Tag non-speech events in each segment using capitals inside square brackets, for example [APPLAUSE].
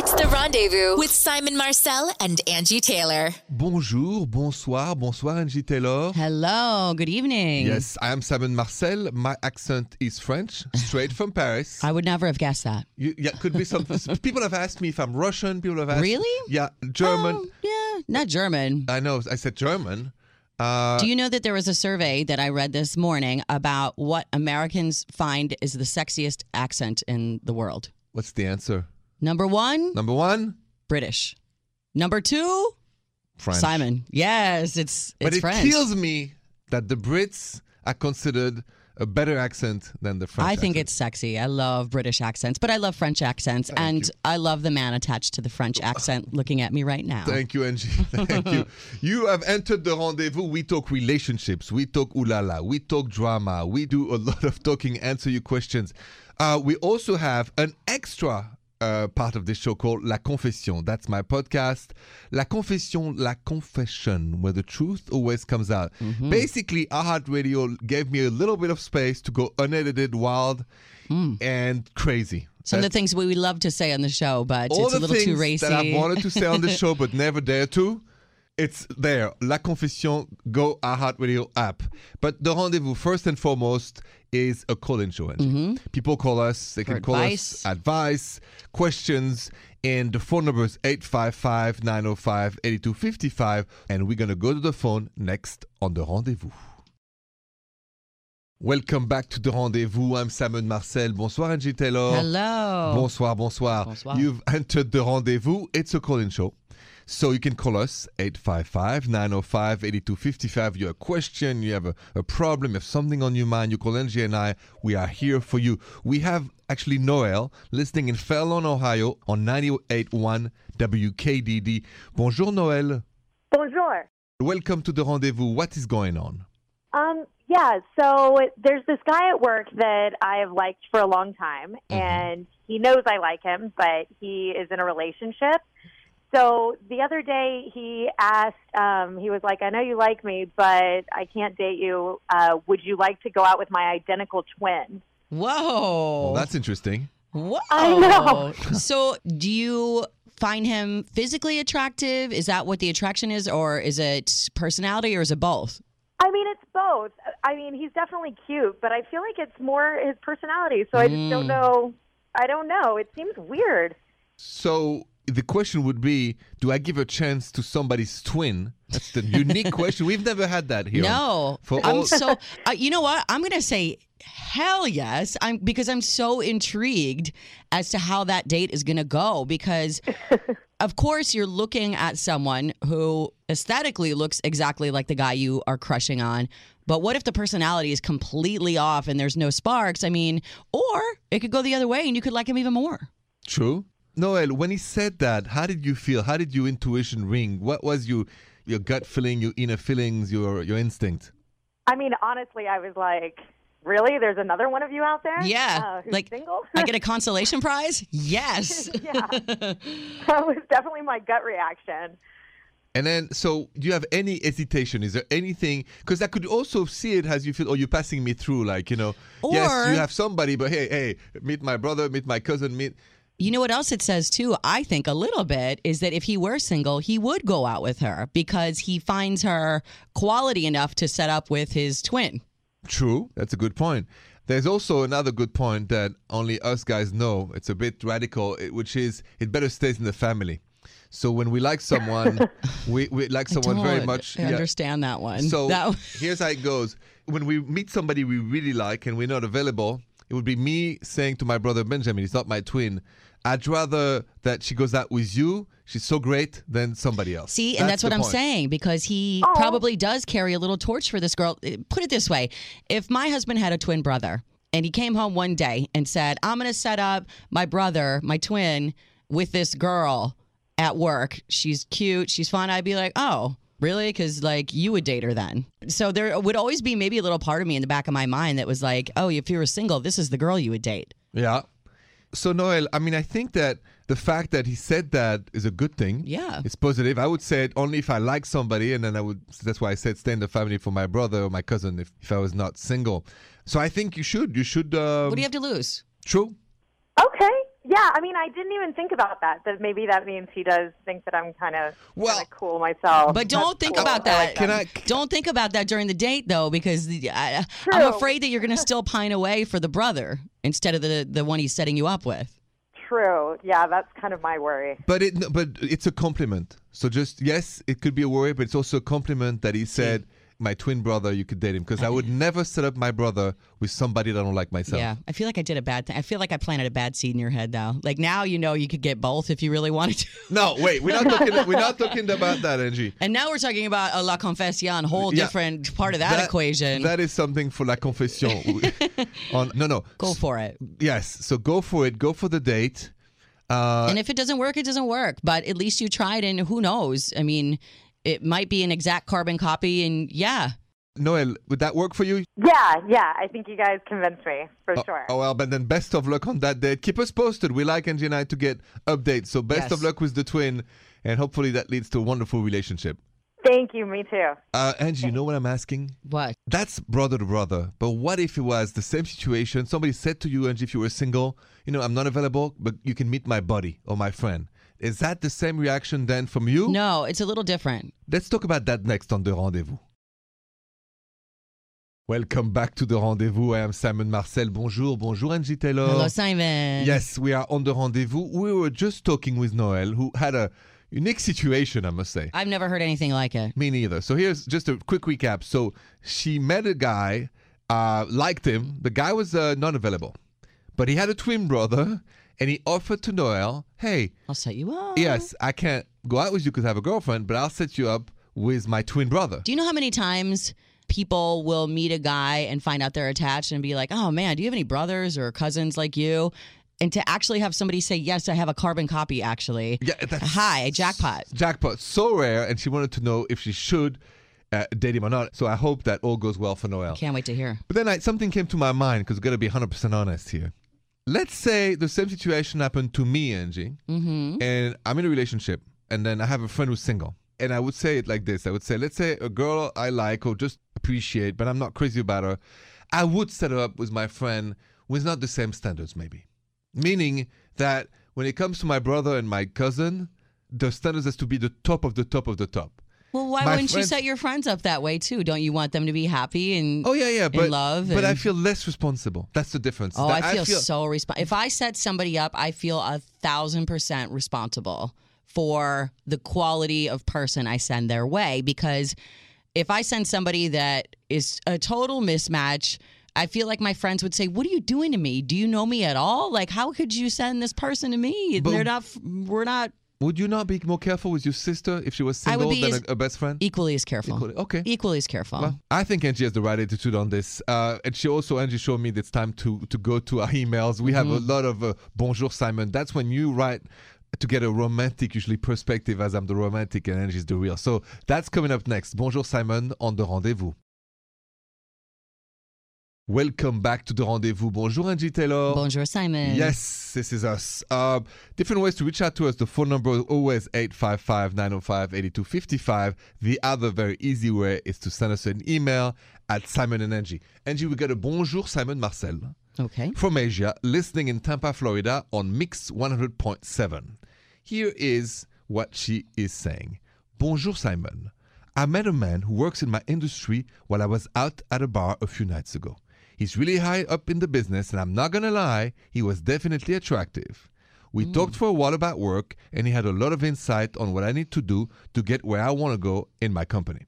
It's the rendezvous with Simon Marcel and Angi Taylor. Bonjour, bonsoir, bonsoir, Angi Taylor. Hello, good evening. Yes, I am Simon Marcel. My accent is French, straight from Paris. I would never have guessed that. You, yeah, could be some. [LAUGHS] people have asked me if I'm Russian. People have asked. Really? Yeah, German. Oh, yeah, not German. I know. I said German. Uh, Do you know that there was a survey that I read this morning about what Americans find is the sexiest accent in the world? what's the answer? Number one, Number one, British. Number two, French. Simon. Yes, it's it's but it French. kills me that the Brits are considered a better accent than the French. I think accent. it's sexy. I love British accents, but I love French accents, and you. I love the man attached to the French accent [LAUGHS] looking at me right now. Thank you, Angi. [LAUGHS] Thank you. You have entered the rendezvous. We talk relationships. We talk ulala. We talk drama. We do a lot of talking, answer your questions. Uh, we also have an extra uh, part of this show called La Confession. That's my podcast. La Confession, La Confession, where the truth always comes out. Mm-hmm. Basically, iHeartRadio gave me a little bit of space to go unedited, wild, Mm. and crazy. Some of the things we we love to say on the show, but all it's the a little too racy. that I wanted to say on the show but [LAUGHS] never dare to. It's there. La Confession, go iHeartRadio app. But the rendezvous, first and foremost, is a call-in show. Angi. People call us. They Mm-hmm. For can call advice. us advice, questions, and the phone number is 855-905-8255. And we're going to go to the phone next on the rendezvous. Welcome back to the rendezvous. I'm Simon Marcel. Bonsoir, Angi Taylor. Hello. Bonsoir, bonsoir. Bonsoir. You've entered the rendezvous. It's a call in show. So you can call us 855 905 8255. You have a question, you have a, a problem, you have something on your mind, you call Angi and I. We are here for you. We have actually Noel listening in Fairlawn, Ohio on 98.1 WKDD. Bonjour, Noel. Bonjour. Welcome to the rendezvous. What is going on? Um, yeah, so there's this guy at work that I have liked for a long time, and he knows I like him, but he is in a relationship. So the other day he asked, um, he was like, I know you like me, but I can't date you. Uh, would you like to go out with my identical twin? Whoa. Well, that's interesting. Whoa. I know. so, do you find him physically attractive? Is that what the attraction is, or is it personality, or is it both? I mean, it's both. I mean, he's definitely cute, but I feel like it's more his personality. So I just don't know. I don't know. It seems weird. So the question would be Do I give a chance to somebody's twin? That's the unique [LAUGHS] question. We've never had that here. No, For I'm all- so. Uh, you know what? I'm gonna say hell yes. I'm because I'm so intrigued as to how that date is gonna go. Because [LAUGHS] of course you're looking at someone who aesthetically looks exactly like the guy you are crushing on. But what if the personality is completely off and there's no sparks? I mean, or it could go the other way and you could like him even more. True. Noel, when he said that, how did you feel? How did your intuition ring? What was your your gut feeling, your inner feelings, your your instinct? I mean, honestly, I was like, really? There's another one of you out there? Yeah, Uh, who's like single? I get a consolation prize. Yes. [LAUGHS] yeah. that was definitely my gut reaction. And then, so do you have any hesitation? Is there anything? Because I could also see it as you feel, oh, you're passing me through, like, you know, yes, you have somebody, but hey, hey, meet my brother, meet my cousin, meet. You know what else it says too? I think a little bit is that if he were single, he would go out with her because he finds her quality enough to set up with his twin. True. That's a good point. There's also another good point that only us guys know. It's a bit radical, eh, which is it better stays in the family. So when we like someone, [LAUGHS] we, we like someone very much. understand that one. So That- [LAUGHS] here's how it goes. When we meet somebody we really like and we're not available, it would be me saying to my brother Benjamin, he's not my twin. I'd rather that she goes out with you. She's so great than somebody else. See, and that's, what I'm point. saying because he Aw. probably does carry a little torch for this girl. Put it this way if my husband had a twin brother and he came home one day and said, I'm going to set up my brother, my twin, with this girl at work. She's cute, she's fun. I'd be like, oh, really? Because, like, you would date her then. So there would always be maybe a little part of me in the back of my mind that was like, oh, if you were single, this is the girl you would date. Yeah. So Noel, I mean, I think that the fact that he said that is a good thing. Yeah. It's positive. I would say it only if I like somebody, and then I would. That's why I said stay in the family for my brother or my cousin if, if I was not single. So I think you should. You should. Um, What do you have to lose? True. Okay. Yeah, I mean, I didn't even think about that. That maybe that means he does think that I'm kind of Well- cool myself. But don't That's think cool. about I that. like Can I- Don't think about that during the date, though, because the, I, I'm afraid that you're going to still pine away for the brother instead of the the one he's setting you up with. True. Yeah, that's kind of my worry. But it, but it's a compliment. So just yes, it could be a worry, but it's also a compliment that he said, "My twin brother, you could date him," because I would never set up my brother with somebody that I don't like myself. Yeah, I feel like I did a bad thing. I feel like I planted a bad seed in your head, though. Like now you know you could get both if you really wanted to. No, wait, we're not talking. [LAUGHS] we're not talking about that, Angi. And now we're talking about a La Confession, whole Yeah. different part of that, equation. That is something for la confession. [LAUGHS] On no, no. Go for it. Yes. So go for it. Go for the date. Uh, and if it doesn't work, it doesn't work. But at least you tried, and who knows? I mean, it might be an exact carbon copy, and yeah. Noel, would that work for you? Yeah, yeah. I think you guys convinced me for sure. Oh well, but then best of luck on that date. Keep us posted. We like Angi and I to get updates. So best Yes. of luck with the twin, and hopefully that leads to a wonderful relationship. Thank you. Me too. Uh, Angi, you know what I'm asking? What? That's brother to brother. But what if it was the same situation? Somebody said to you, Angi, if you were single, you know, I'm not available, but you can meet my buddy or my friend. Is that the same reaction then from you? No, it's a little different. Let's talk about that next on The Rendezvous. Welcome back to The Rendezvous. I am Simon Marcel. Bonjour, bonjour, Angi Taylor. Hello, Simon. Yes, we are on The Rendezvous. We were just talking with Noel, who had a unique situation, I must say. I've never heard anything like it. Me neither. So here's just a quick recap. So she met a guy, uh, liked him. The guy was uh, not available, but he had a twin brother, and he offered to Noel, "Hey, I'll set you up. yes, I can't go out with you because I have a girlfriend, but I'll set you up with my twin brother." Do you know how many times people will meet a guy and find out they're attached and be like, oh man, do you have any brothers or cousins like you? And to actually have somebody say, yes, I have a carbon copy actually. Yeah, that's Hi, jackpot. jackpot. So rare, and she wanted to know if she should uh, date him or not. So I hope that all goes well for Noel. Can't wait to hear. But then I, something came to my mind because we've got to be 100% honest here. Let's say the same situation happened to me, Angi, Mm-hmm. and I'm in a relationship, and then I have a friend who's single. And I would say it like this I would say, let's say a girl I like or just appreciate, but I'm not crazy about her. I would set her up with my friend with not the same standards, maybe. Meaning that when it comes to my brother and my cousin, the standards has to be the top of the top of the top. Well, why My wouldn't you set your friends up that way too? Don't you want them to be happy and Oh yeah, yeah, but love but I feel less responsible. That's the difference. Oh, That I feel, so responsible. If I set somebody up, I feel a thousand percent responsible for the quality of person I send their way. Because if I send somebody that is a total mismatch, I feel like my friends would say, "What are you doing to me? Do you know me at all? Like, how could you send this person to me? But- They're not. We're not Would you not be more careful with your sister if she was single than a, a best friend? equally as careful. Equally- okay. Equally as careful. Well, I think Angi has the right attitude on this. Uh, and she also, Angi showed me that it's time to, to go to our emails. We have a Mm-hmm. lot of uh, Bonjour Simon. That's when you write to get a romantic, usually perspective, as I'm the romantic and Angi's the real. So that's coming up next. Bonjour Simon on the rendezvous. Welcome back to the rendezvous. Bonjour Angi Taylor. Bonjour, Simon. Yes, this is us. Uh, different ways to reach out to us. The phone number is always 855 905 8255. The other very easy way is to send us an email at Simon and Angi. Angi, we got a bonjour, Simon Marcel Okay. from Asia, listening in Tampa, Florida on Mix 100.7. Here is what she is saying Bonjour, Simon. I met a man who works in my industry while I was out at a bar a few nights ago. He's really high up in the business, and I'm not gonna lie, he was definitely attractive. We mm. talked for a while about work, and he had a lot of insight on what I need to do to get where I wanna go in my company.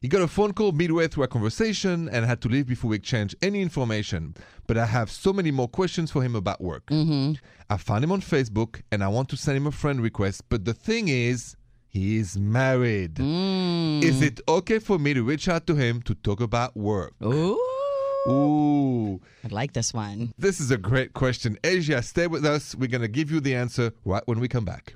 He got a phone call midway through our conversation and had to leave before we exchanged any information. But I have so many more questions for him about work. Mm-hmm. I found him on Facebook and I want to send him a friend request. But the thing is, he is married. Mm. Is it okay for me to reach out to him to talk about work? Ooh. Ooh, I like this one. this is a great question. Asia, stay with us. We're going to give you the answer right when we come back.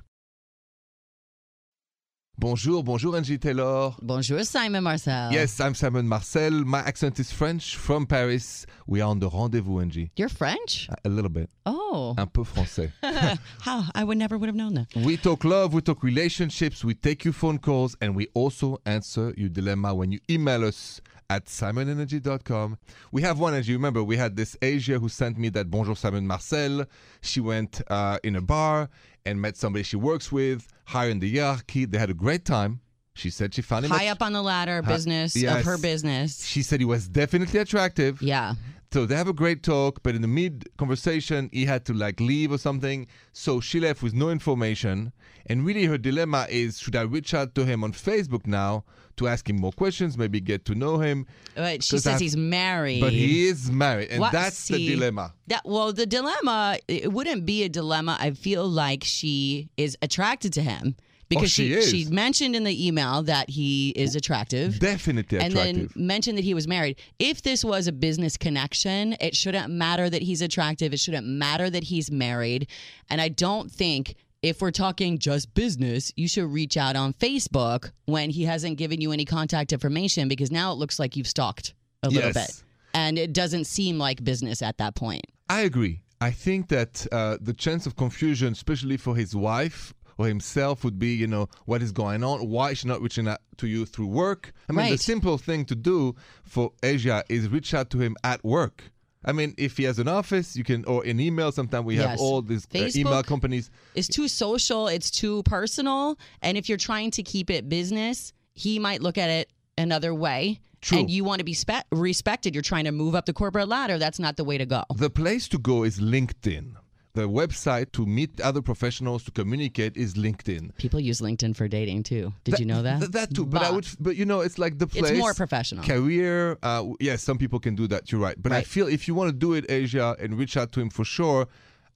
Bonjour, bonjour, Angi Taylor. Bonjour, Simon Marcel. Yes, I'm Simon Marcel. My accent is French from Paris. We are on the rendezvous, Angi. You're French? A little bit. Oh. Un peu français. [LAUGHS] How? I would never would have known that. we talk love, we talk relationships, we take your phone calls, and we also answer your dilemma when you email us at simonenergy.com. We have one, as you remember, we had this Asia who sent me that Bonjour Simon Marcel. She went uh, in a bar and met somebody she works with, higher in the hierarchy. They had a great time. She said she found him. High up on the ladder, business yes. of her business. She said he was definitely attractive. Yeah. So they have a great talk, but in the mid conversation, he had to like leave or something. So she left with no information. And really, her dilemma is should I reach out to him on Facebook now to ask him more questions, maybe get to know him? But she says I've- he's married. But he is married, and that's the dilemma. That well, the dilemma it wouldn't be a dilemma. I feel like she is attracted to him because Oh, she she she mentioned in the email that he is attractive. Definitely and attractive. then mentioned that he was married. If this was a business connection, it shouldn't matter that he's attractive. It shouldn't matter that he's married. And I don't think if we're talking just business, you should reach out on Facebook when he hasn't given you any contact information because now it looks like you've stalked a little Yes. bit. And it doesn't seem like business at that point. I agree. I think that uh, the chance of confusion, especially for his wife or himself, would be, you know, what is going on? Why is she not reaching out to you through work? I mean, the simple thing to do for Asia is reach out to him at work. I mean, if he has an office, you can, or an email. Sometimes we have all these uh, email companies. It's too social, it's too personal. And if you're trying to keep it business, he might look at it another way. True. And you want to be spe- respected. You're trying to move up the corporate ladder. That's not the way to go. The place to go is LinkedIn. The website to meet other professionals to communicate is LinkedIn. People use LinkedIn for dating too. Did you know that? Th- that too, but, I would, but you know, it's like the place. It's more professional. Career, uh, yes, some people can do that. You're right, but I feel if you want to do it, Asia, and reach out to him for sure,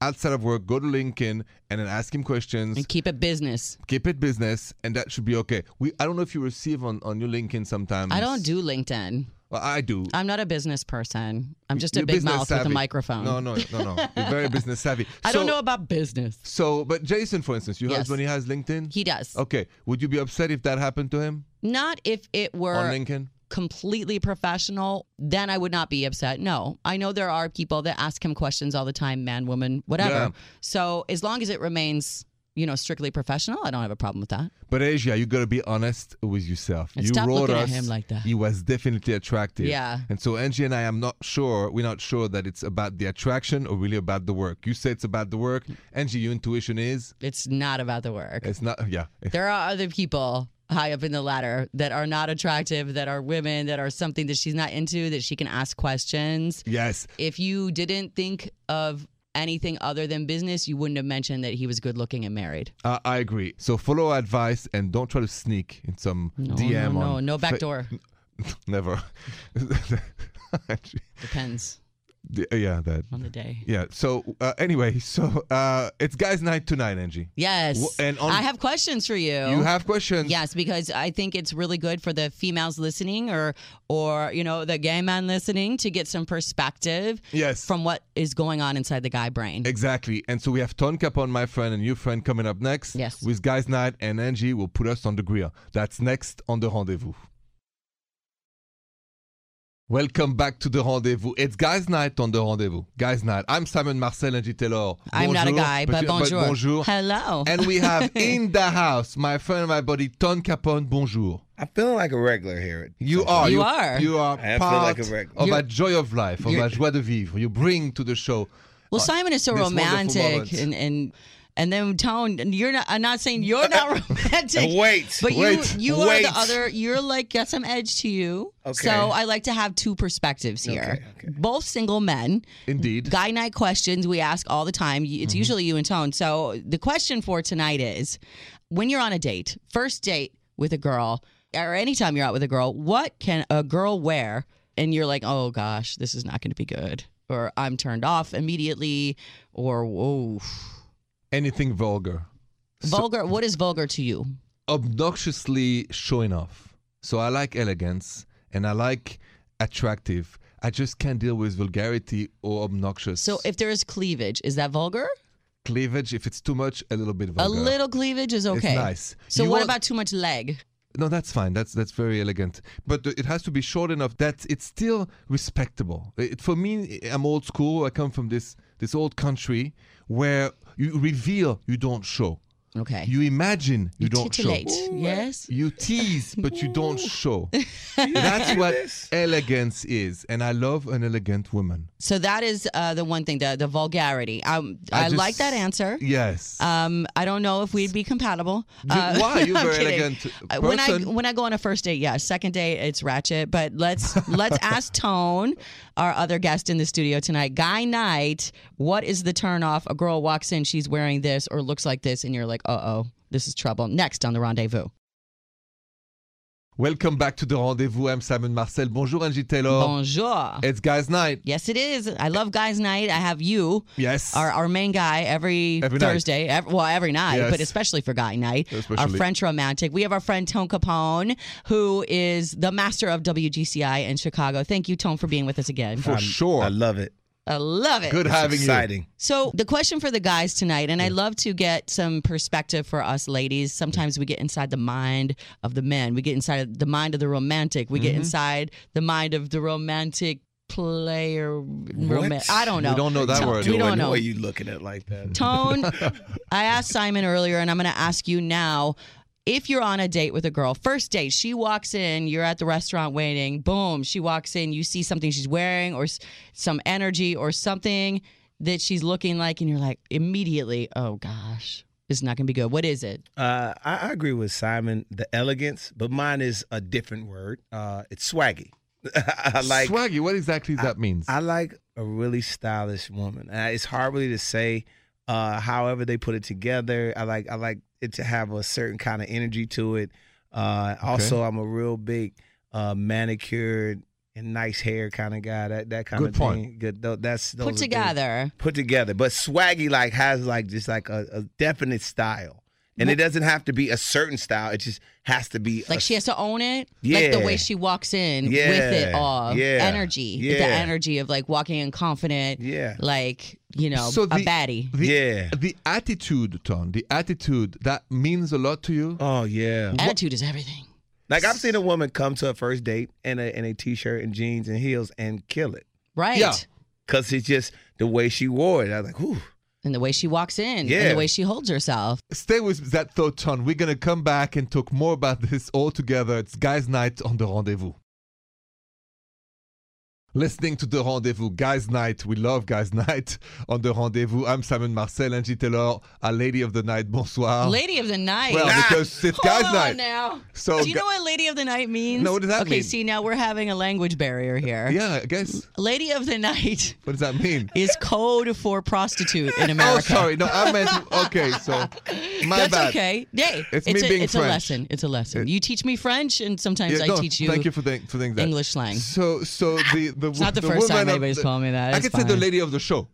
outside of work, go to LinkedIn and then ask him questions. and keep it business. Keep it business, and that should be okay. We, I don't know if you receive on, on your LinkedIn sometimes. I don't do LinkedIn. Well, I do. I'm not a business person. I'm just a You're big business mouth with a microphone. No, no, no, no. You're very [LAUGHS] business savvy. I So- don't know about business. So, but Jason, for instance, your Yes. husband, he has LinkedIn. He does. Okay, would you be upset if that happened to him Not if it were. on LinkedIn? completely professional, then I would not be upset. No, I know there are people that ask him questions all the time, man, woman, whatever. Yeah. So as long as it remains, you know, strictly professional, I don't have a problem with that. But Asia, you gotta be honest with yourself. And you stop wrote looking at him like that. He was definitely attractive. Yeah. And so Angi and I, I'm not sure. We're not sure that it's about the attraction or really about the work. You say it's about the work. Angi, your intuition is It's not about the work. it's not. Yeah. There are other people high up in the ladder that are not attractive, that are women, that are something that she's not into, that she can ask questions. Yes. If you didn't think of anything other than business, you wouldn't have mentioned that he was good looking and married. Uh, I agree. So follow our advice and don't try to sneak in some No, DM no, no, on no back Fa- door. [LAUGHS] Never. [LAUGHS] Depends yeah, that. on the day. Yeah. So uh, anyway, [LAUGHS] so uh, it's guys' night tonight, Angi. Yes. And on- I have questions for you. You have questions. Yes, because I think it's really good for the females listening or or you know the gay man listening to get some perspective Yes. from what is going on inside the guy brain. Exactly. And so we have Tone Capone, my friend, and your friend coming up next. Yes. With Guys Night, and Angi will put us on the grill. That's next on the rendezvous. Welcome back to the rendezvous. It's Guys Night on the rendezvous. Guys Night. I'm Simon Marcel Angi Taylor. I'm not a guy, but you- bonjour. bonjour. Hello. And we have [LAUGHS] in the house my friend, my buddy, Tone Capone. Bonjour. I'm feeling like a regular here. You are. You are. You are I part like a reg- of You're- a joy of life, of you're- a joie de vivre. You bring to the show. well, uh, Simon is so romantic, and and and then Tone, you're not. I'm not saying you're not [LAUGHS] romantic. Wait, But wait, you, you are wait. the other. You're like got some edge to you. Okay. So I like to have two perspectives here. Okay, okay. Both single men. Indeed. Guy night questions we ask all the time. Mm-hmm. It's usually you and Tone. So the question for tonight is, when you're on a date, first date with a girl, or anytime you're out with a girl, what can a girl wear? And you're like, oh gosh, this is not going to be good, or I'm turned off immediately, or whoa, Anything vulgar. So- vulgar. What is vulgar to you? obnoxiously showing off. So I like elegance and I like attractive. I just can't deal with vulgarity or obnoxious. So if there is cleavage, is that vulgar? cleavage, if it's too much, a little bit vulgar. A little cleavage is okay. nice. So You what want- about too much leg? No, that's fine. That's that's very elegant. But it has to be short enough that it's still respectable. It, for me, I'm old school. I come from this this old country where you reveal, you don't show. Okay. You imagine you, don't titillate. show. Yes. You tease, but you don't show. [LAUGHS] That's what elegance is, and I love an elegant woman. So that is uh, the one thing, the the vulgarity. Um, I I, just- like that answer. Yes. Um, I don't know if we'd be compatible. You- why? [LAUGHS] I'm very elegant Uh, When I when I go on a first date, yeah. Second date, it's ratchet. But let's let's [LAUGHS] ask Tone, our other guest in the studio tonight, Guy Night. What is the turn off? A girl walks in, she's wearing this or looks like this, and you're like, uh oh, this is trouble. Next on the rendezvous. Welcome back to the rendezvous. I'm Simon Marcel. Bonjour, Angi Taylor. Bonjour. It's guys' night. Yes, it is. I love guys' night. I have you. Yes. our, our main guy every, Every night. Thursday. ev- well, every night, Yes. but especially for guy night. Especially. Our French romantic. We have our friend Tone Capone, who is the master of WGCI in Chicago. Thank you, Tone, for being with us again. For sure. I love it. I love it. Good It's having you. So, the question for the guys tonight, and I love to get some perspective for us ladies. Sometimes we get inside the mind of the men, we get inside the mind of the romantic, we Mm-hmm. get inside the mind of the romantic player. Roman- I don't know. We don't know that Tone- word. We don't the know. way you looking at it like that. Tone, [LAUGHS] I asked Simon earlier, and I'm going to ask you now. If you're on a date with a girl, first date, she walks in, you're at the restaurant waiting, boom, she walks in, you see something she's wearing or some energy or something that she's looking like, and you're like, immediately, oh gosh, it's not going to be good. What is it? Uh, I, I agree with Simon, the elegance, but mine is a different word. Uh, it's swaggy. [LAUGHS] I like Swaggy, what exactly that means? I like a really stylish woman. Uh, it's hard really to say. Uh, however they put it together, I like I like it to have a certain kind of energy to it. Uh, Also, I'm a real big uh, manicured and nice hair kind of guy. That that kind Good of point. thing. Good. tho- That's those are Put things- together. Put together, but swaggy like has like just like a, a definite style, and it doesn't have to be a certain style. It just has to be Like a she has to own it, like the way she walks in with it all, Yeah. energy, the Yeah. energy of like walking in confident, Yeah. like you know, So a the- baddie. The, Yeah. The attitude, Tone, the attitude, that means a lot to you? Oh yeah. Attitude is everything. Like I've seen a woman come to a first date in a in a t-shirt and jeans and heels and kill it Right. Yeah. because it's just the way she wore it. I was like, whew. And the way she walks in, and the way she holds herself. Stay with that thought, Tone. We're going to come back and talk more about this all together. It's guys' night on the rendezvous. Listening to the rendezvous, guys' night. We love guys' [LAUGHS] night on the rendezvous. I'm Simon Marcel, Angi Taylor, a lady of the night. Bonsoir. Lady of the night. well, ah! because it's Hold guys' night. now. So, Do you know what Lady of the Night means? No, what does that okay, mean? Okay, see, now we're having a language barrier here. Yeah, I guess. Lady of the Night What does that mean? is code for prostitute in [LAUGHS] oh, America. Oh, sorry. No, I meant. Okay, so [LAUGHS] my That's bad. okay. Hey, It's it's, me a, being it's French. a lesson. It's a lesson. It- you teach me French, and sometimes Yeah, I no, teach you, Thank you for doing for that. English slang. So, so the the It's not the, the first woman time of anybody's the- called me that. I It's could say the lady of the show,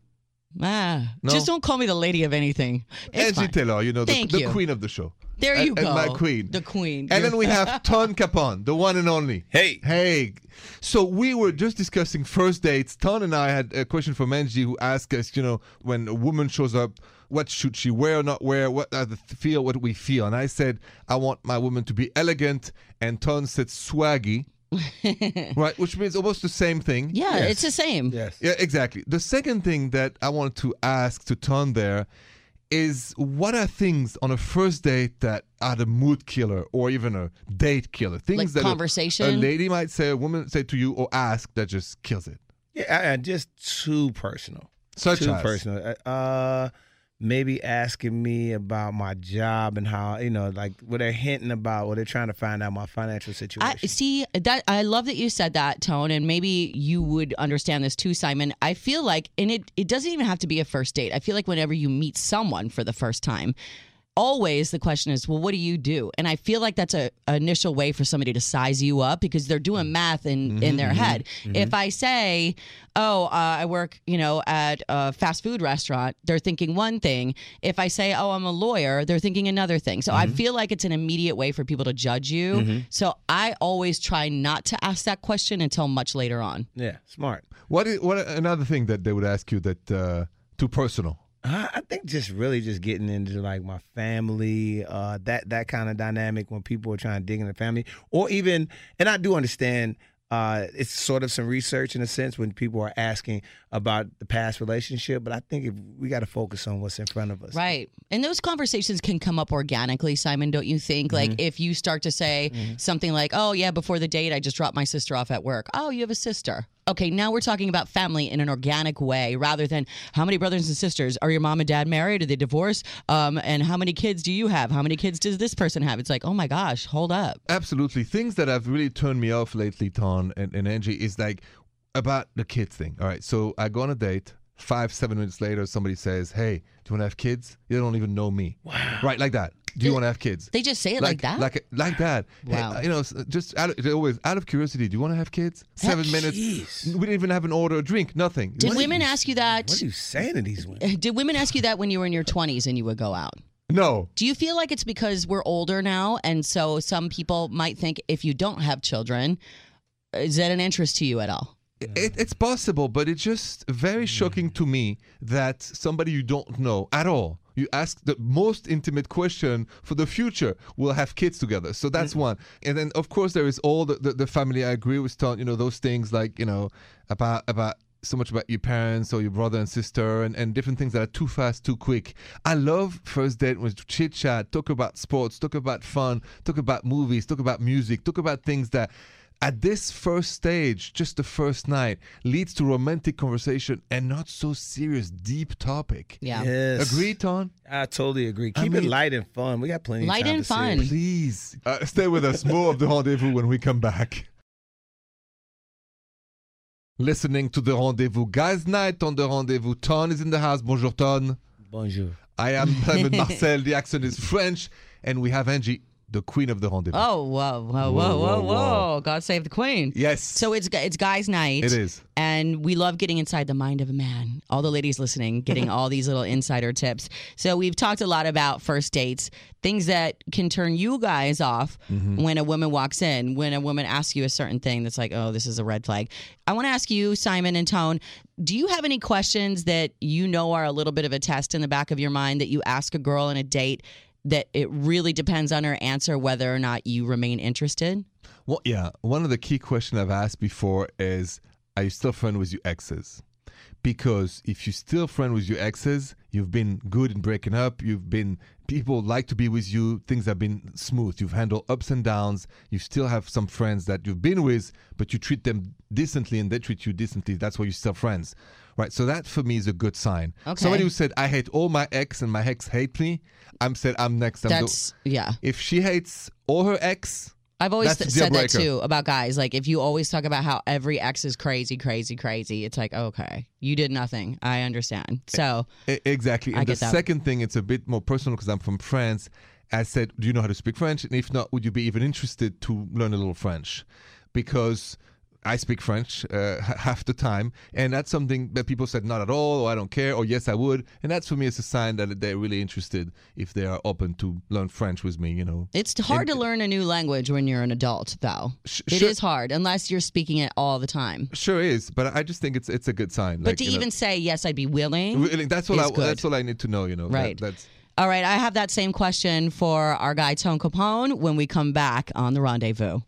Ah, No? just don't call me the lady of anything. It's Angi fine. Taylor. You know, the, Thank the you. queen of the show. There you and go. And my queen. The queen. And then we have [LAUGHS] Tone Capone, the one and only. Hey. Hey. So we were just discussing first dates. Tone and I had a question from Angi who asked us, you know, when a woman shows up, what should she wear or not wear? What are the feel? What do we feel? And I said, I want my woman to be elegant. And Tone said swaggy. [LAUGHS] right, which means almost the same thing. yeah, Yes. it's the same. Yes. Yeah, exactly. The second thing that I wanted to ask to Tone there is what are things on a first date that are the mood killer or even a date killer? Things Like that a- conversation? A, lady might say, a woman say to you or ask that just kills it. Yeah, I, I- just too personal. Such too as personal. Uh, maybe asking me about my job and how you know, like what they're hinting about, what they're trying to find out my financial situation. I see that I love that you said that tone and maybe you would understand this too Simon. I feel like and it it doesn't even have to be a first date. I feel like whenever you meet someone for the first time always the question is well what do you do? And i feel like that's a, a initial way for somebody to size you up because they're doing mm-hmm. math in in mm-hmm, their mm-hmm, head. if i say oh uh, i work you know at a fast food restaurant they're thinking one thing. If i say oh i'm a lawyer they're thinking another thing. So i feel like it's an immediate way for people to judge you. So i always try not to ask that question until much later on. Yeah, smart. what is what another thing that they would ask you that uh, too personal? I I think just really just getting into like my family, uh, that that kind of dynamic when people are trying to dig in the family, or even, and I do understand uh, it's sort of some research in a sense when people are asking about the past relationship. But I think if we got to focus on what's in front of us. Right. And those conversations can come up organically, Simon, don't you think? Like Mm-hmm. if you start to say something like, oh, yeah, before the date, I just dropped my sister off at work. Oh, you have a sister. Okay, now we're talking about family in an organic way rather than how many brothers and sisters are your mom and dad married? Are they divorced? Um, and how many kids do you have? How many kids does this person have? It's like, oh my gosh, hold up. Absolutely. Things that have really turned me off lately, Tone and, and Angi, is like about the kids thing. All right. So I go on a date. Five, seven minutes later, somebody says, Hey, do you want to have kids? You don't even know me. Wow. Right. Like that. Do you want to have kids? They just say it like, that? Like, like that. Hey, Wow. you know, just out of, always out of curiosity, do you want to have kids? Seven minutes. Jeez. We didn't even have an order, a drink, nothing. Did What- women ask you that? What are you saying to these women? [LAUGHS] Did women ask you that when you were in your 20s and you would go out? No. Do you feel like it's because we're older now, and so some people might think if you don't have children, is that an interest to you at all? It, it's possible, but it's just very hmm. shocking to me that somebody you don't know at all, you ask the most intimate question for the future, We'll have kids together. So that's mm. one. And then, of course, there is all the, the, the family. I agree with Tom, you know, those things like, you know, about, about, so much about your parents or your brother and sister and, and different things that are too fast, too quick. I love first date with chit chat, talk about sports, talk about fun, talk about movies, talk about music, talk about things that at this first stage, just the first night, leads to romantic conversation and not so serious, deep topic. Yeah. Yes. Agree, Tone? I totally agree. I Keep it light and fun. We got plenty of Light and to sit. fun. Please. Uh, stay with us. More of the rendezvous when we come back. Listening to the rendezvous guys night on the rendezvous. Tone is in the house. Bonjour, Tone. Bonjour. I am [LAUGHS] Simon Marcel. The accent is French. And we have Angi, the queen of the rendezvous. Oh, whoa, whoa, whoa, Whoa, whoa, whoa, whoa! God save the queen. Yes. So it's it's guys' night. It is. and we love getting inside the mind of a man. All the ladies listening, getting [LAUGHS] all these little insider tips. So we've talked a lot about first dates, things that can turn you guys off Mm-hmm. when a woman walks in, when a woman asks you a certain thing that's like, oh, this is a red flag. I want to ask you, Simon and Tone, do you have any questions that you know are a little bit of a test in the back of your mind that you ask a girl on a date that it really depends on her answer whether or not you remain interested? Well, yeah. One of the key questions I've asked before is, are you still friends with your exes? Because if you're still friends with your exes, you've been good in breaking up. You've been people like to be with you. Things have been smooth. You've handled ups and downs. You still have some friends that you've been with, but you treat them decently and they treat you decently. That's why you're still friends, right? So that for me is a good sign. Okay. Somebody who said I hate all my ex and my ex hate me, I'm said I'm next. I'm the- That's, yeah. if she hates all her ex, I've always th- said that too about guys. Like, if you always talk about how every ex is crazy, crazy, crazy, it's like, okay, you did nothing. I understand. So, E- Exactly. I And the get that. second thing, it's a bit more personal because I'm from France. I said, Do you know how to speak French? And if not, would you be even interested to learn a little French? Because I speak French uh, [LAUGHS] half the time. And that's something that people said, Not at all, or I don't care, or yes, I would. And that's for me, it's a sign that they're really interested if they are open to learn French with me, you know. it's hard to learn a new language when you're an adult, though. Sh- It is sure. hard unless you're speaking it all the time. Sure is, but I just think it's it's a good sign. But like, to you know, even say, yes, I'd be willing. really, that's all I good. that's all I need to know, you know. That- Right. that's All right, I have that same question for our guy, Tone Capone, when we come back on the rendezvous.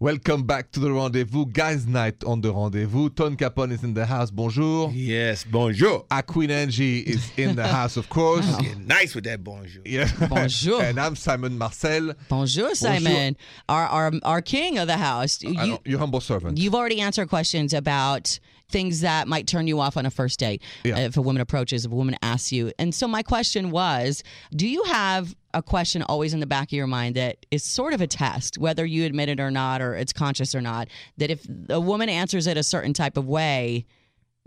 Welcome back to the rendezvous, guys' night on the rendezvous. Tone Capone is in the house. Bonjour. Yes, bonjour. [LAUGHS] Our Queen Angi is in the house, of course. Get nice with that bonjour. Yeah. Bonjour. [LAUGHS] and I'm Simon Marcel. Bonjour, Simon, Our, our our king of the house. You, your humble servant. You've already answered questions about things that might turn you off on a first date. Yeah. If a woman approaches, if a woman asks you. And so my question was, do you have a question always in the back of your mind that is sort of a test, whether you admit it or not, or it's conscious or not, that if a woman answers it a certain type of way,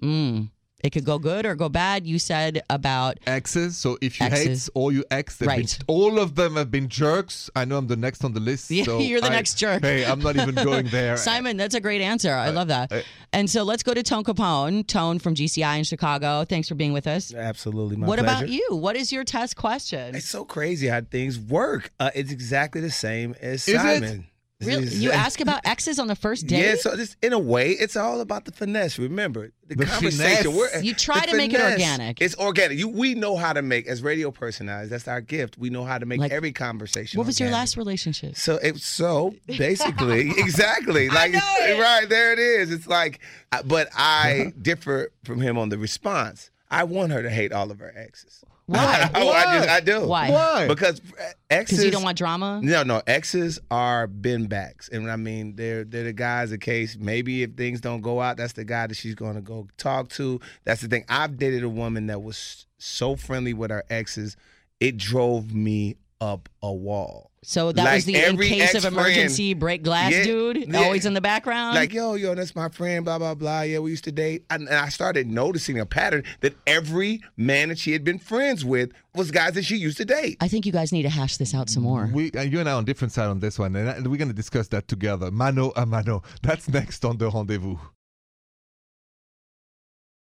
mm, it could go good or go bad. You said about Exes. So if you hate all your ex, they've been- Right. all of them have been jerks. I know I'm the next on the list. Yeah, so [LAUGHS] you're the I- next jerk. Hey, I'm not even going there. [LAUGHS] Simon, that's a great answer. I love that. I- and so let's go to Tone Capone, Tone from GCI in Chicago. Thanks for being with us. Absolutely, my what pleasure. about you? What is your test question? It's so crazy how things work. Uh, it's exactly the same as Is it? Simon. Really? You ask about exes on the first date? Yeah, so this in a way, it's all about the finesse. Remember the, The conversation. We're, You try the to make it organic. It's organic. You, we know how to make as radio personalities. That's our gift. We know how to make Like, every conversation. What was your last relationship? So it so basically [LAUGHS] exactly like right there it is. It's like, uh, but I differ from him on the response. I want her to hate all of her exes. Why? I, [LAUGHS] oh, I just I do. Why? Why? Because uh, exes. Because you don't want drama? No, no. Exes are bin backs, and I mean they're they're the guys. In case maybe if things don't go out, that's the guy that she's going to go talk to. That's the thing. I've dated a woman that was so friendly with her exes, it drove me up a wall. So that Like was the in case of emergency break glass Yeah, dude, yeah. always in the background. Like yo, yo, that's my friend. Blah blah blah. Yeah, we used to date, and, and I started noticing a pattern that every man that she had been friends with was guys that she used to date. I think you guys need to hash this out some more. We, uh, you and I on different side on this one, and, I- we're going to discuss that together. Mano a mano. That's next on the rendezvous.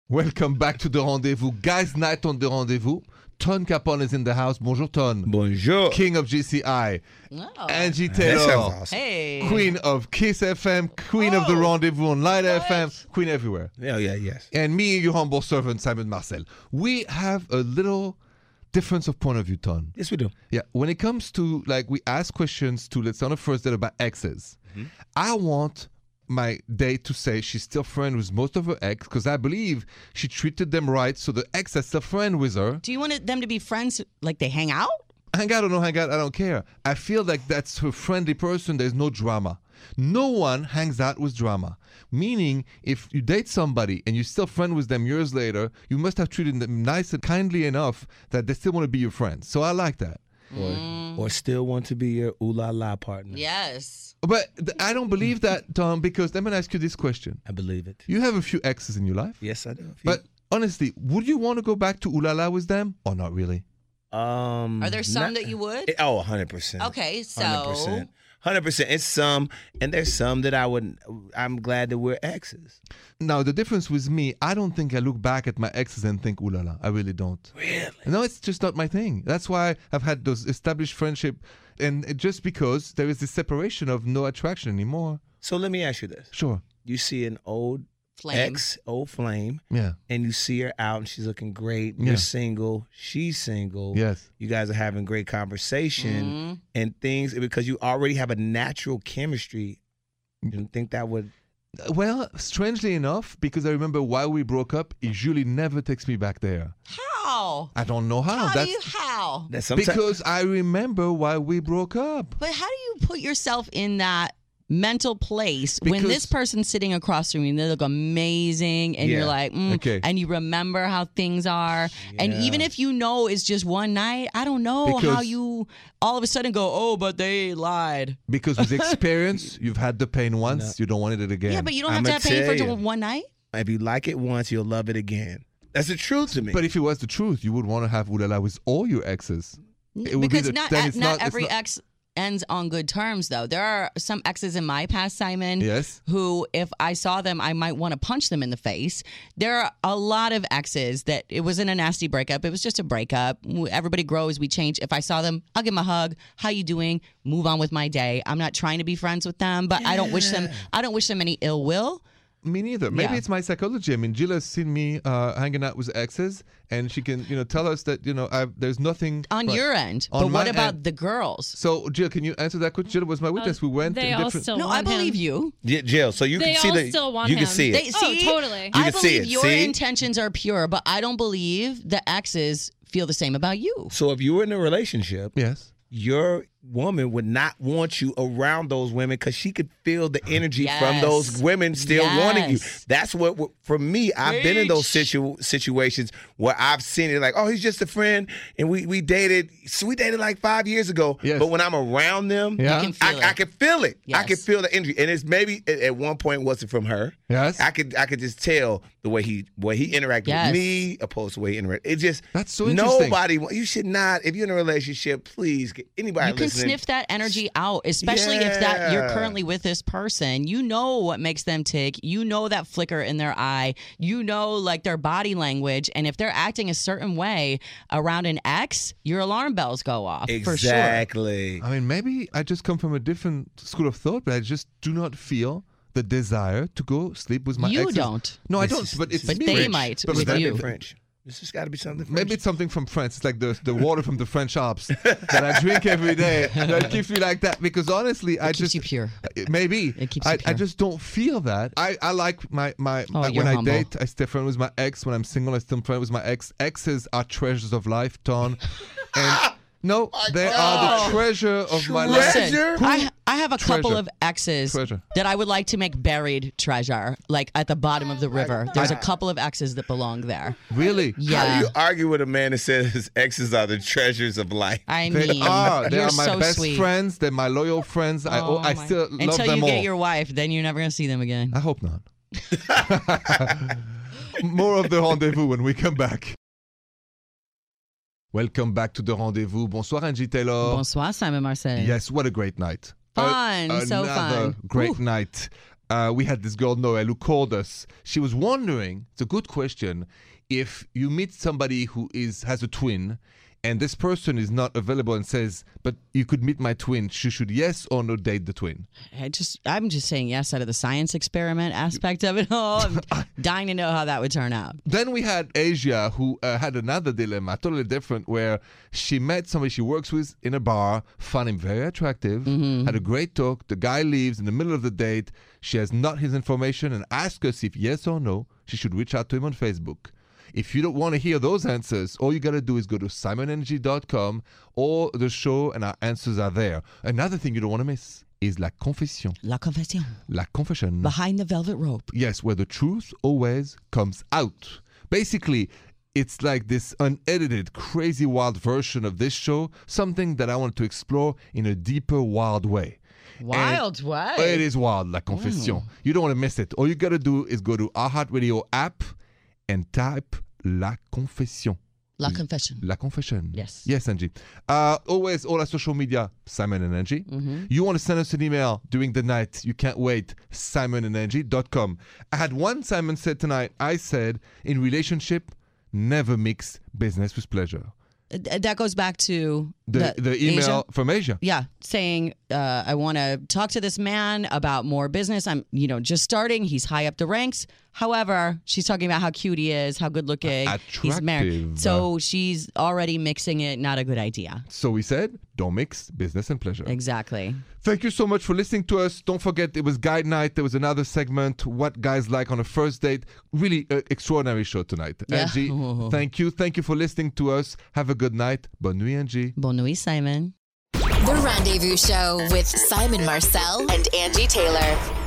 Welcome back to the rendezvous, guys. Night on the rendezvous. Tone Capone is in the house. Bonjour, Tone. Bonjour. King of GCI. Oh. Angi That Taylor. awesome. Hey. Queen of Kiss FM, Queen of the Oh. Rendezvous on Light FM, Queen everywhere. Yeah, yeah, yes. And me, your humble servant, Simon Marcel. We have a little difference of point of view, Tone. Yes, we do. Yeah, when it comes to like we ask questions to let's say on a first date about exes, Mm-hmm. I want my date to say she's still friend with most of her ex because I believe she treated them right, so the ex is still friend with her. Do you want them to be friends like they hang out? Hang out or no hang out, I don't care. I feel like that's her friendly person. There's no drama. No one hangs out with drama. Meaning, if you date somebody and you're still friend with them years later, you must have treated them nice and kindly enough that they still want to be your friends. So I like that. Or, or still want to be your ooh la la partner. Yes. But th- I don't believe that, Tom, because let me ask you this question. I believe it. You have a few exes in your life, Yes, I do. but honestly, would you want to go back to Ulala with them or not really? um, Are there some not- that you would? Eh, Oh, 100%. Okay, so 100%. 100%. It's some, and there's some that I would, I'm glad that we're exes. Now, the difference with me, I don't think I look back at my exes and think, Ulala. I really don't. Really? No, it's just not my thing. That's why I've had those established friendship, and just because there is this separation of no attraction anymore. So let me ask you this. Sure. You see an old flame. ex, old flame, Yeah. and you see her out and she's looking great. You're single. She's single. Yes. You guys are having great conversation Mhm. and things because you already have a natural chemistry. You don't think that would Well, strangely enough, because I remember why we broke up, he usually never takes me back there. How? I don't know how. How do That's you how? that sometimes because I remember why we broke up. But how do you put yourself in that mental place when this person's sitting across from you and they look amazing and Yeah. you're like, mm, Okay. and you remember how things are. And even if you know it's just one night, I don't know how you all of a sudden go, oh, but they lied. Because with [LAUGHS] experience, you've had the pain once, you don't want it again. Yeah, but you don't I'ma have to have pain for you. one night. if you like it once, you'll love it again. That's the truth to me. But if it was the truth, you would want to have Ulala with all your exes. It would be because the- not, then not, it's not- it's every not- ex ends on good terms, though. There are some exes in my past, Simon, Yes. who, if I saw them, I might want to punch them in the face. There are a lot of exes that it wasn't a nasty breakup. It was just a breakup. Everybody grows, we change. If I saw them, I'll give them a hug. How you doing? Move on with my day. I'm not trying to be friends with them, but I don't wish them. I don't wish them any ill will. Me neither. Maybe Yeah. it's my psychology. I mean, Jill has seen me uh, hanging out with exes, and she can, you know, tell us that you know I've, there's nothing On right. your end, On but what about end- the girls? So, Jill, can you answer that question? Jill was my witness. we went They in all different. still No, I want him. believe you. Yeah, Jill, so you They can see all still want you can him. see it. They, Oh, totally. You I can see believe it. your See? intentions are pure, but I don't believe the exes feel the same about you. so if you were in a relationship, yes. your woman would not want you around those women because she could feel the energy from those women still wanting you. That's what, what- for me. I've been in those situ- situations where I've seen it like, oh, he's just a friend, and we we dated. So we dated like five years ago. Yes. But when I'm around them, Yeah. You can feel I, I can feel it. I can feel the energy, and it's maybe at, at one point wasn't from her. Yes. I could I could just tell the way he way he interacted Yes. with me opposed to the way he interacted. It just That's so interesting. Nobody. You should not. If you're in a relationship, please get anybody. You can listening, listening. sniff that energy out, especially if that you're currently with this person. You know what makes them tick. You know that flicker in their eye. You know like their body language, and if they're acting a certain way around an ex, your alarm bells go off for sure. Exactly. I mean, maybe I just come from a different school of thought, but I just do not feel the desire to go sleep with my ex. You exes. don't. No, I don't. is- But this it's But me. they French. might But with that- Gotta be you. French. This has got to be something French. Maybe it's something from France. It's like the, the water from the French Alps that I drink every day that [LAUGHS] keeps me like that. Because honestly, I keeps just you pure. Uh, Maybe It keeps you I, I just don't feel that. I, I like my my Oh, you're when I date, I stay friend with my ex. When I'm single, I still friend with my ex. Exes are treasures of life, Tone. [LAUGHS] And no, they are the treasure of my life. Listen, Treasure? I, I have a couple of exes Treasure. that I would like to make buried treasure, like at the bottom of the river. There's a couple of exes that belong there. Really? How Yeah. do you argue with a man that says his exes are the treasures of life? I They are. They you're are my so best sweet. friends. They're my loyal friends. I Oh I my- still love Until them you all. get your wife, then you're never gonna see them again. I hope not. [LAUGHS] More of the rendezvous when we come back. Welcome back to the rendezvous. Bonsoir, Angi Taylor. Bonsoir, Simon Marcel. Yes, what a great night. Fun, so another fun. Great Woo. night. Uh, we had this girl, Noelle, who called us. She was wondering, it's a good question, if you meet somebody who is has a twin and this person is not available and says, but you could meet my twin, she should yes or no date the twin. I just, I'm just saying yes out of the science experiment aspect of it all. I'm [LAUGHS] dying to know how that would turn out. Then we had Asia, who uh, had another dilemma, totally different, where she met somebody she works with in a bar, found him very attractive, Mm-hmm. had a great talk. The guy leaves in the middle of the date. She has not his information and asks us if yes or no she should reach out to him on Facebook. If you don't want to hear those answers, all you got to do is go to simonandangi.com or the show, and our answers are there. Another thing you don't want to miss is La Confession. La confession. La Confession. Behind the velvet rope. Yes, where the truth always comes out. Basically, it's like this unedited, crazy, wild version of this show, something that I want to explore in a deeper, wild way. Wild way. It is wild, La Confession. Mm. You don't want to miss it. All you got to do is go to iHeartRadio app and type La Confession. La confession. La Confession. Yes. Yes, Angi. Uh, always, all our social media, Simon and Angi. Mm-hmm. You want to send us an email during the night, you can't wait, simonandangi.com. I had one Simon said tonight, I said, in relationship, never mix business with pleasure. That goes back to The, the, email Asia? from Asia. Yeah, saying uh, I want to talk to this man about more business. I'm, you know, just starting. He's high up the ranks. However, she's talking about how cute he is, how good looking. He's married. Attractive. So she's already mixing it. Not a good idea. So we said, don't mix business and pleasure. Exactly. Thank you so much for listening to us. Don't forget, it was guide night. There was another segment, What Guys Like on a First Date. Really uh, extraordinary show tonight. Yeah. Angi, [LAUGHS] thank you. Thank you for listening to us. Have a good night. Bonne nuit, Angi. Bonne nuit, Simon. The Rendezvous Show with Simon Marcel and Angi Taylor.